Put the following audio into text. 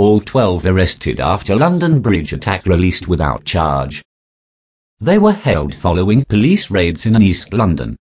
all 12 arrested after London Bridge attack released without charge. They were held following police raids in East London.